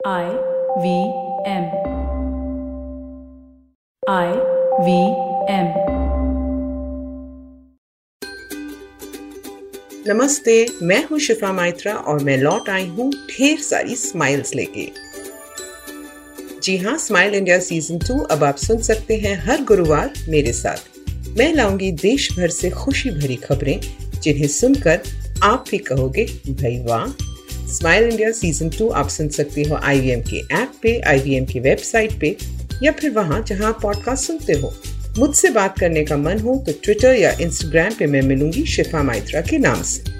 I V M. I V M. नमस्ते, मैं हूँ शिफा माइत्रा और मैं लौट आई हूँ ढेर सारी स्माइल्स लेके जी हाँ स्माइल इंडिया सीज़न टू अब आप सुन सकते हैं हर गुरुवार मेरे साथ मैं लाऊँगी देश भर से खुशी भरी खबरें, जिन्हें सुनकर आप भी कहोगे, भाई वाह स्माइल इंडिया सीज़न टू आप सुन सकते हो IVM के ऐप पे IVM की वेबसाइट पे, या फिर वहाँ जहाँ आप पॉडकास्ट सुनते हो। मुझसे बात करने का मन हो तो ट्विटर या इंस्टाग्राम पे मैं मिलूँगी शिफा माइत्रा के नाम से।